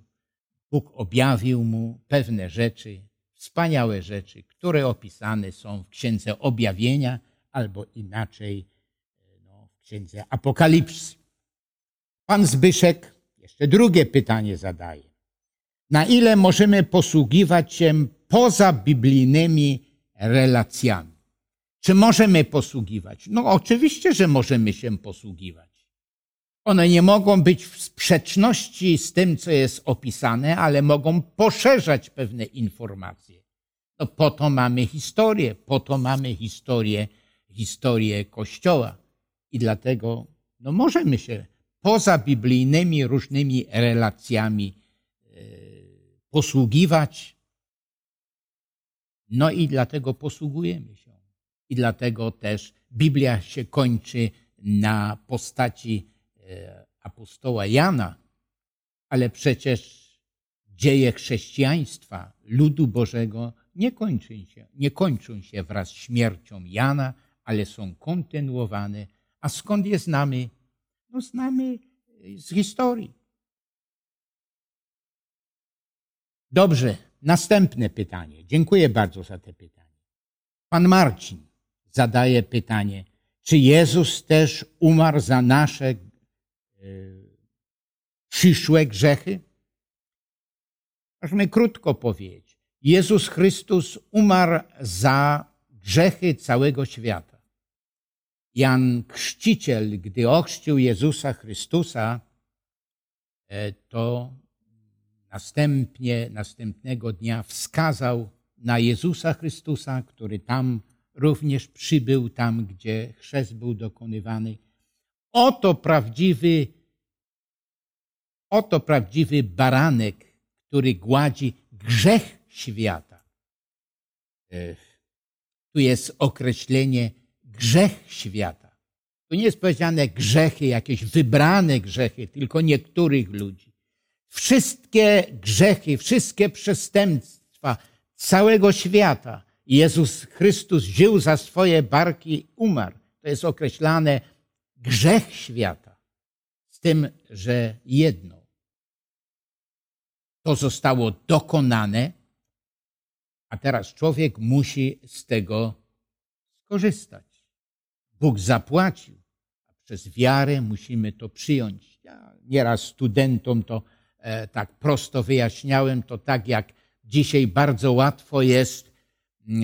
Bóg objawił mu pewne rzeczy, wspaniałe rzeczy, które opisane są w Księdze Objawienia albo inaczej no, w Księdze Apokalipsy. Pan Zbyszek jeszcze drugie pytanie zadaje. Na ile możemy posługiwać się poza biblijnymi relacjami? Czy możemy posługiwać? No oczywiście, że możemy się posługiwać. One nie mogą być w sprzeczności z tym, co jest opisane, ale mogą poszerzać pewne informacje. No po to mamy historię, po to mamy historię, historię Kościoła. I dlatego no możemy się poza biblijnymi różnymi relacjami posługiwać. No i dlatego posługujemy się. I dlatego też Biblia się kończy na postaci e, apostoła Jana, ale przecież dzieje chrześcijaństwa, ludu Bożego nie kończą się, nie kończą się wraz z śmiercią Jana, ale są kontynuowane. A skąd je znamy? No znamy z historii. Dobrze, następne pytanie. Dziękuję bardzo za te pytanie. Pan Marcin zadaje pytanie, czy Jezus też umarł za nasze e, przyszłe grzechy? Możemy krótko powiedzieć. Jezus Chrystus umarł za grzechy całego świata. Jan Chrzciciel, gdy ochrzcił Jezusa Chrystusa, e, to następnie, następnego dnia wskazał na Jezusa Chrystusa, który tam również przybył, tam gdzie chrzest był dokonywany. Oto prawdziwy, oto prawdziwy baranek, który gładzi grzech świata. Tu jest określenie grzech świata. Tu nie jest powiedziane grzechy, jakieś wybrane grzechy, tylko niektórych ludzi. Wszystkie grzechy, wszystkie przestępstwa całego świata Jezus Chrystus żył za swoje barki, umarł. To jest określane grzech świata. Z tym, że jedno. To zostało dokonane, a teraz człowiek musi z tego skorzystać. Bóg zapłacił, a przez wiarę musimy to przyjąć. Ja nieraz studentom to tak prosto wyjaśniałem, to tak jak dzisiaj bardzo łatwo jest,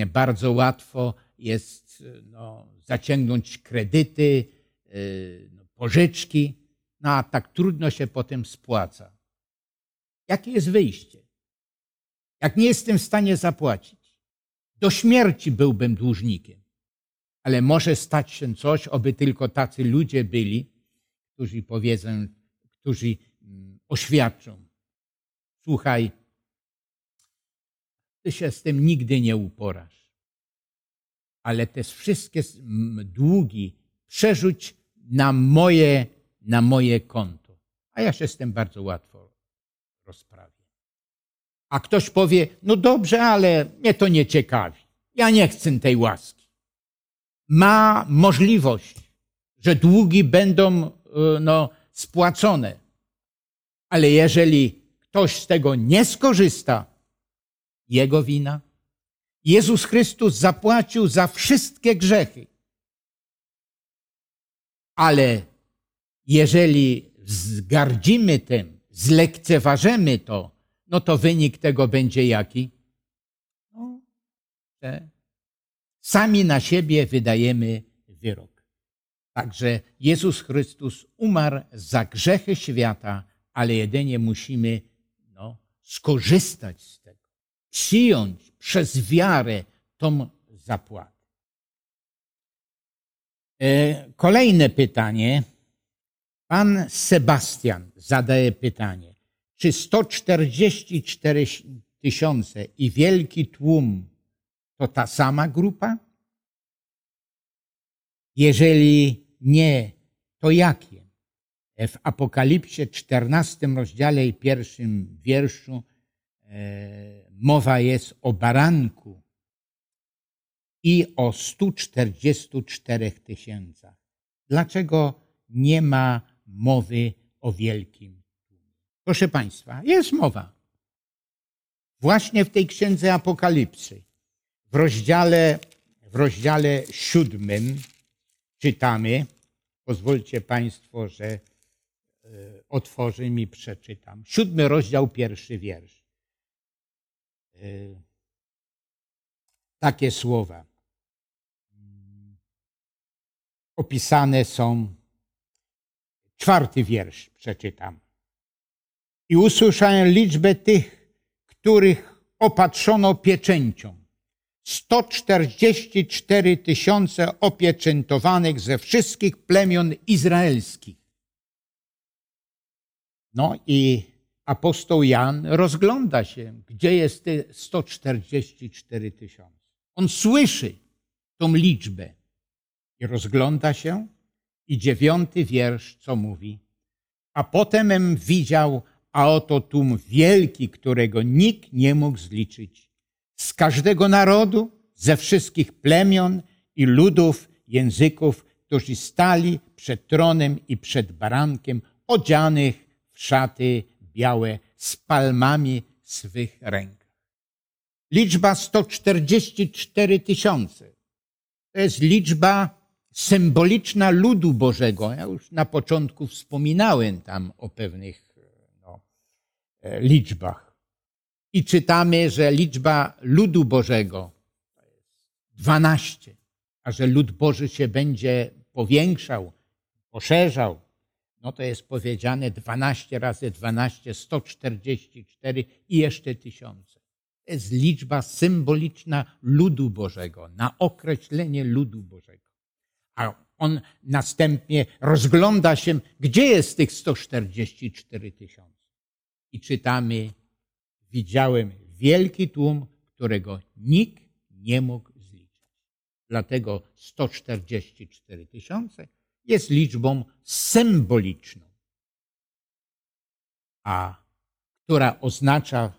bardzo łatwo jest no, zaciągnąć kredyty, e, no, pożyczki, no a tak trudno się potem spłaca. Jakie jest wyjście? Jak nie jestem w stanie zapłacić, do śmierci byłbym dłużnikiem ale może stać się coś, oby tylko tacy ludzie byli, którzy powiedzą, którzy oświadczą. Słuchaj, ty się z tym nigdy nie uporasz, ale te wszystkie długi przerzuć na moje, na moje konto, a ja się z tym bardzo łatwo rozprawię. A ktoś powie, no dobrze, ale mnie to nie ciekawi. Ja nie chcę tej łaski ma możliwość, że długi będą e, no, spłacone. Ale jeżeli ktoś z tego nie skorzysta, jego wina. Jezus Chrystus zapłacił za wszystkie grzechy. Ale jeżeli zgardzimy tym, zlekceważymy to, no to wynik tego będzie jaki? No, że Sami na siebie wydajemy wyrok. Także Jezus Chrystus umarł za grzechy świata, ale jedynie musimy no, skorzystać z tego, przyjąć przez wiarę tą zapłatę. E, kolejne pytanie. Pan Sebastian zadaje pytanie, czy 144 tysiące i wielki tłum to ta sama grupa? Jeżeli nie, to jakie? W Apokalipsie 14 rozdziale i pierwszym wierszu e, mowa jest o baranku i o 144 tysiącach. Dlaczego nie ma mowy o wielkim? Proszę Państwa, jest mowa. Właśnie w tej księdze Apokalipsy, w rozdziale, w rozdziale siódmym czytamy, pozwólcie Państwo, że e, otworzę i przeczytam. Siódmy rozdział, pierwszy wiersz. E, Takie słowa opisane są. Czwarty wiersz przeczytam. I usłyszałem liczbę tych, których opatrzono pieczęcią. 144 tysiące opieczętowanych ze wszystkich plemion izraelskich. No i apostoł Jan rozgląda się, gdzie jest te 144 tysiące. On słyszy tą liczbę i rozgląda się i dziewiąty wiersz, co mówi. A potem widział, a oto tłum wielki, którego nikt nie mógł zliczyć. Z każdego narodu, ze wszystkich plemion i ludów, języków, którzy stali przed tronem i przed barankiem, odzianych szaty białe, z palmami w swych rękach. Liczba 144 tysiące. To jest liczba symboliczna ludu Bożego. Ja już na początku wspominałem tam o pewnych no, e, liczbach. I czytamy, że liczba ludu Bożego to jest 12, a że lud Boży się będzie powiększał, poszerzał, no to jest powiedziane 12 razy 12, 144 i jeszcze tysiące. To jest liczba symboliczna ludu Bożego, na określenie ludu Bożego. A on następnie rozgląda się, gdzie jest tych 144 tysiące. I czytamy, widziałem wielki tłum, którego nikt nie mógł zliczyć. Dlatego 144 tysiące jest liczbą symboliczną, a która oznacza,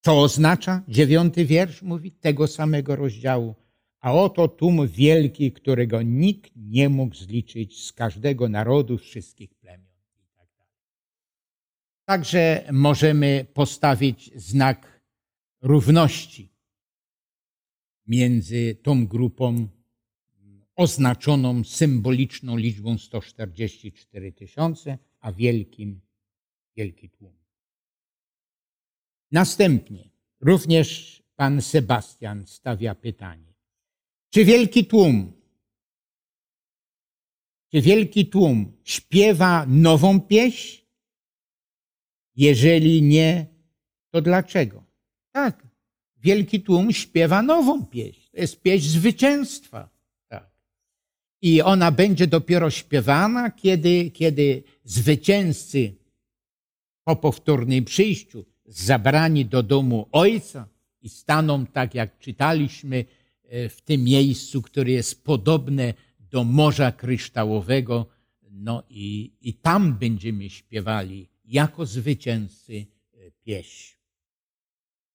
co oznacza? Dziewiąty wiersz mówi tego samego rozdziału. A oto tłum wielki, którego nikt nie mógł zliczyć z każdego narodu, wszystkich plemion. Tak Także możemy postawić znak równości między tą grupą oznaczoną symboliczną liczbą 144 tysiące, a wielkim, wielki tłum. Następnie również pan Sebastian stawia pytanie. Czy wielki tłum, czy wielki tłum śpiewa nową pieśń? Jeżeli nie, to dlaczego? Tak, wielki tłum śpiewa nową pieśń. To jest pieśń zwycięstwa. I ona będzie dopiero śpiewana, kiedy, kiedy zwycięzcy po powtórnym przyjściu zabrani do domu Ojca i staną, tak jak czytaliśmy, e, w tym miejscu, które jest podobne do Morza Kryształowego, no i, i tam będziemy śpiewali jako zwycięzcy e, pieśń.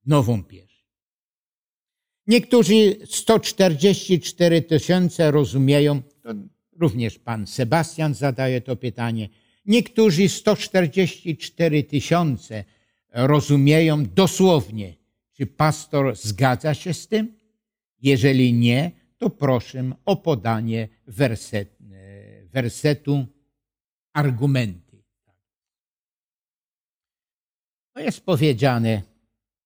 Nową pieśń. Niektórzy 144 tysiące rozumieją, to również pan Sebastian zadaje to pytanie, niektórzy 144 tysiące rozumieją dosłownie. Czy pastor zgadza się z tym? Jeżeli nie, to proszę o podanie werset, wersetu argumenty. To jest powiedziane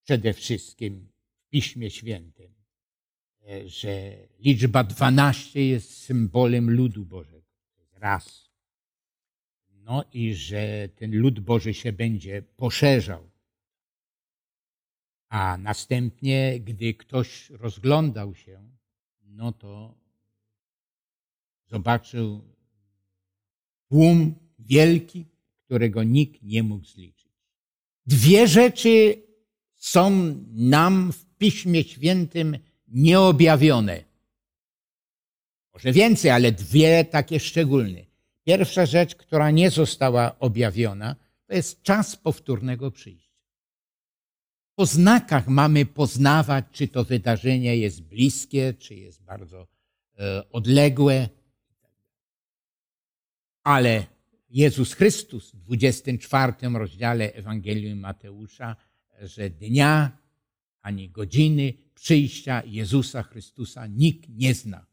przede wszystkim Piśmie Świętym, że liczba 12 jest symbolem ludu Bożego. Raz. No i że ten lud Boży się będzie poszerzał. A następnie, gdy ktoś rozglądał się, no to zobaczył tłum wielki, którego nikt nie mógł zliczyć. Dwie rzeczy są nam w Piśmie Świętym nieobjawione. Może więcej, ale dwie takie szczególne. Pierwsza rzecz, która nie została objawiona, to jest czas powtórnego przyjścia. Po znakach mamy poznawać, czy to wydarzenie jest bliskie, czy jest bardzo e, odległe. Ale Jezus Chrystus w 24 rozdziale Ewangelii Mateusza, że dnia ani godziny przyjścia Jezusa Chrystusa nikt nie zna.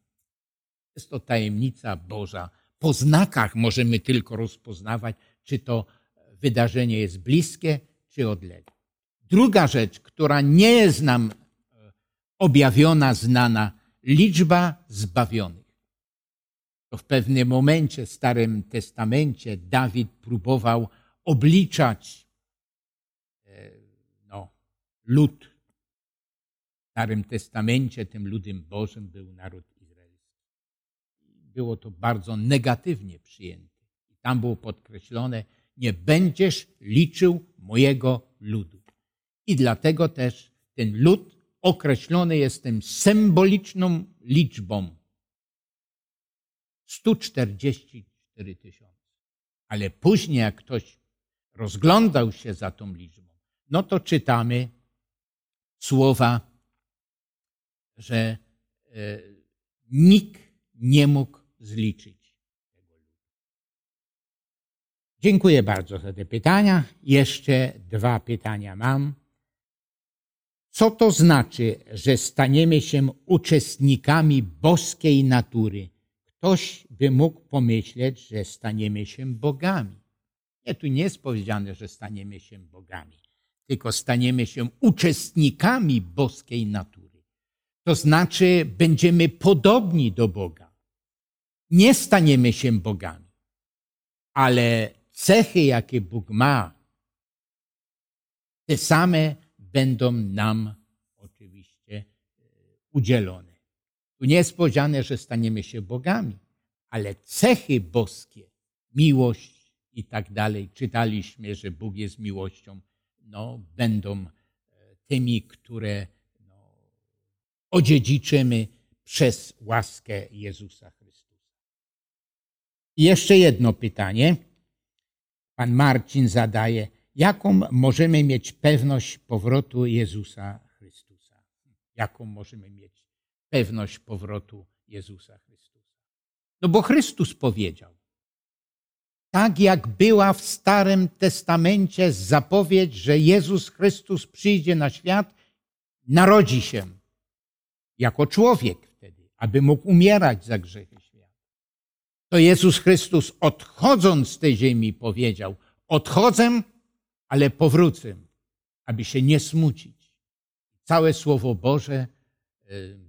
Jest to tajemnica Boża. Po znakach możemy tylko rozpoznawać, czy to wydarzenie jest bliskie, czy odległe. Druga rzecz, która nie jest nam e, objawiona, znana, liczba zbawionych. To w pewnym momencie w Starym Testamencie Dawid próbował obliczać e, no, lud. Starym Testamencie tym ludem Bożym był naród izraelski. Było to bardzo negatywnie przyjęte. I tam było podkreślone, nie będziesz liczył mojego ludu. I dlatego też ten lud określony jest tym symboliczną liczbą 144 tysiące. Ale później, jak ktoś rozglądał się za tą liczbą, no to czytamy słowa, że e, nikt nie mógł zliczyć tego ludu. Dziękuję bardzo za te pytania. Jeszcze dwa pytania mam. Co to znaczy, że staniemy się uczestnikami boskiej natury? Ktoś by mógł pomyśleć, że staniemy się bogami. Nie, tu nie jest powiedziane, że staniemy się bogami, tylko staniemy się uczestnikami boskiej natury. To znaczy, będziemy podobni do Boga. Nie staniemy się bogami, ale cechy, jakie Bóg ma, te same będą nam oczywiście e, udzielone. Tu nie jest powiedziane, że staniemy się bogami, ale cechy boskie, miłość i tak dalej, czytaliśmy, że Bóg jest miłością, no, będą e, tymi, które odziedziczymy przez łaskę Jezusa Chrystusa. I jeszcze jedno pytanie. Pan Marcin zadaje, jaką możemy mieć pewność powrotu Jezusa Chrystusa? Jaką możemy mieć pewność powrotu Jezusa Chrystusa? No bo Chrystus powiedział, tak jak była w Starym Testamencie zapowiedź, że Jezus Chrystus przyjdzie na świat, narodzi się jako człowiek wtedy, aby mógł umierać za grzechy świata. To Jezus Chrystus odchodząc z tej ziemi powiedział, odchodzę, ale powrócę, aby się nie smucić. Całe Słowo Boże, e,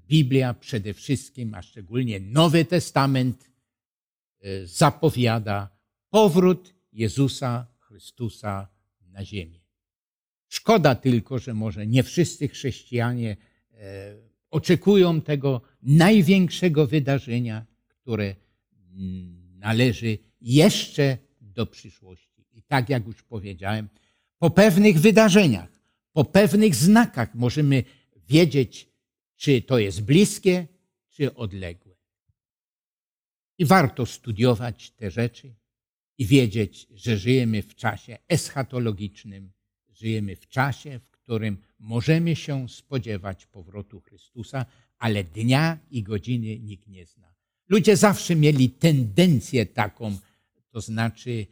Biblia przede wszystkim, a szczególnie Nowy Testament e, zapowiada powrót Jezusa Chrystusa na ziemię. Szkoda tylko, że może nie wszyscy chrześcijanie e, oczekują tego największego wydarzenia, które należy jeszcze do przyszłości. I tak jak już powiedziałem, po pewnych wydarzeniach, po pewnych znakach możemy wiedzieć, czy to jest bliskie, czy odległe. I warto studiować te rzeczy i wiedzieć, że żyjemy w czasie eschatologicznym, żyjemy w czasie, w którym możemy się spodziewać powrotu Chrystusa, ale dnia i godziny nikt nie zna. Ludzie zawsze mieli tendencję taką, to znaczy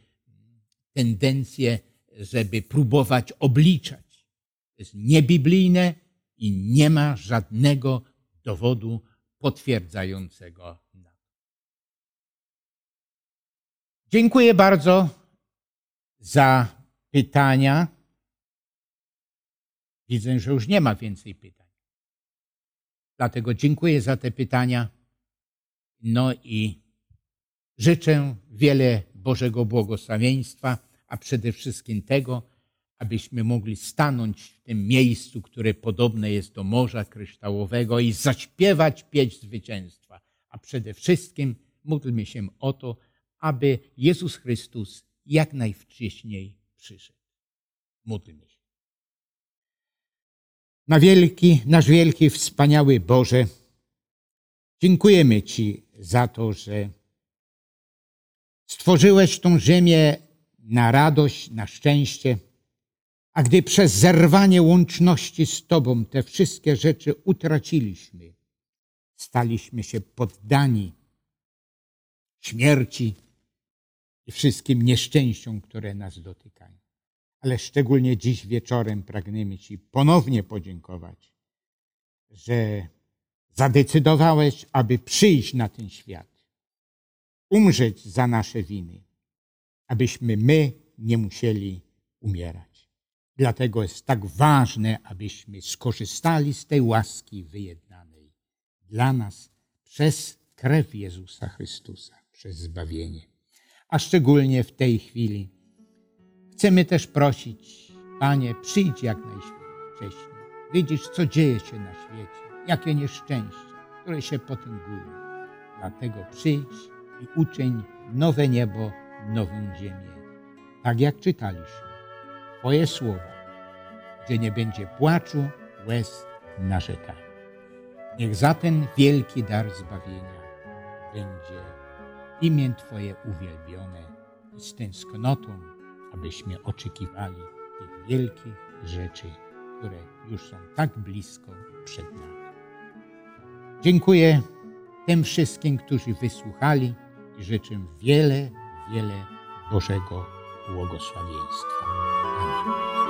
tendencję żeby próbować obliczać. To jest niebiblijne i nie ma żadnego dowodu potwierdzającego na to. Dziękuję bardzo za pytania. Widzę, że już nie ma więcej pytań. Dlatego dziękuję za te pytania. No i życzę wiele Bożego błogosławieństwa a przede wszystkim tego, abyśmy mogli stanąć w tym miejscu, które podobne jest do Morza Kryształowego i zaśpiewać pieśń zwycięstwa. A przede wszystkim módlmy się o to, aby Jezus Chrystus jak najwcześniej przyszedł. Módlmy się. Na wielki, nasz wielki, wspaniały Boże, dziękujemy Ci za to, że stworzyłeś tą ziemię na radość, na szczęście, A gdy przez zerwanie łączności z Tobą te wszystkie rzeczy utraciliśmy, staliśmy się poddani śmierci i wszystkim nieszczęściom, które nas dotykają. Ale szczególnie dziś wieczorem pragniemy Ci ponownie podziękować, że zadecydowałeś, aby przyjść na ten świat, umrzeć za nasze winy, abyśmy my nie musieli umierać. Dlatego jest tak ważne, abyśmy skorzystali z tej łaski wyjednanej dla nas przez krew Jezusa Chrystusa, przez zbawienie. A szczególnie w tej chwili chcemy też prosić, Panie, przyjdź jak najwcześniej. Widzisz, co dzieje się na świecie, jakie nieszczęście, które się potęgują. Dlatego przyjdź i uczyń nowe niebo, nową ziemię. Tak jak czytaliśmy, Twoje słowa, gdzie nie będzie płaczu, łez, narzekania. Niech za ten wielki dar zbawienia będzie imię Twoje uwielbione i z tęsknotą, abyśmy oczekiwali tych wielkich rzeczy, które już są tak blisko przed nami. Dziękuję tym wszystkim, którzy wysłuchali i życzę wiele, wiele Bożego błogosławieństwa. Amen.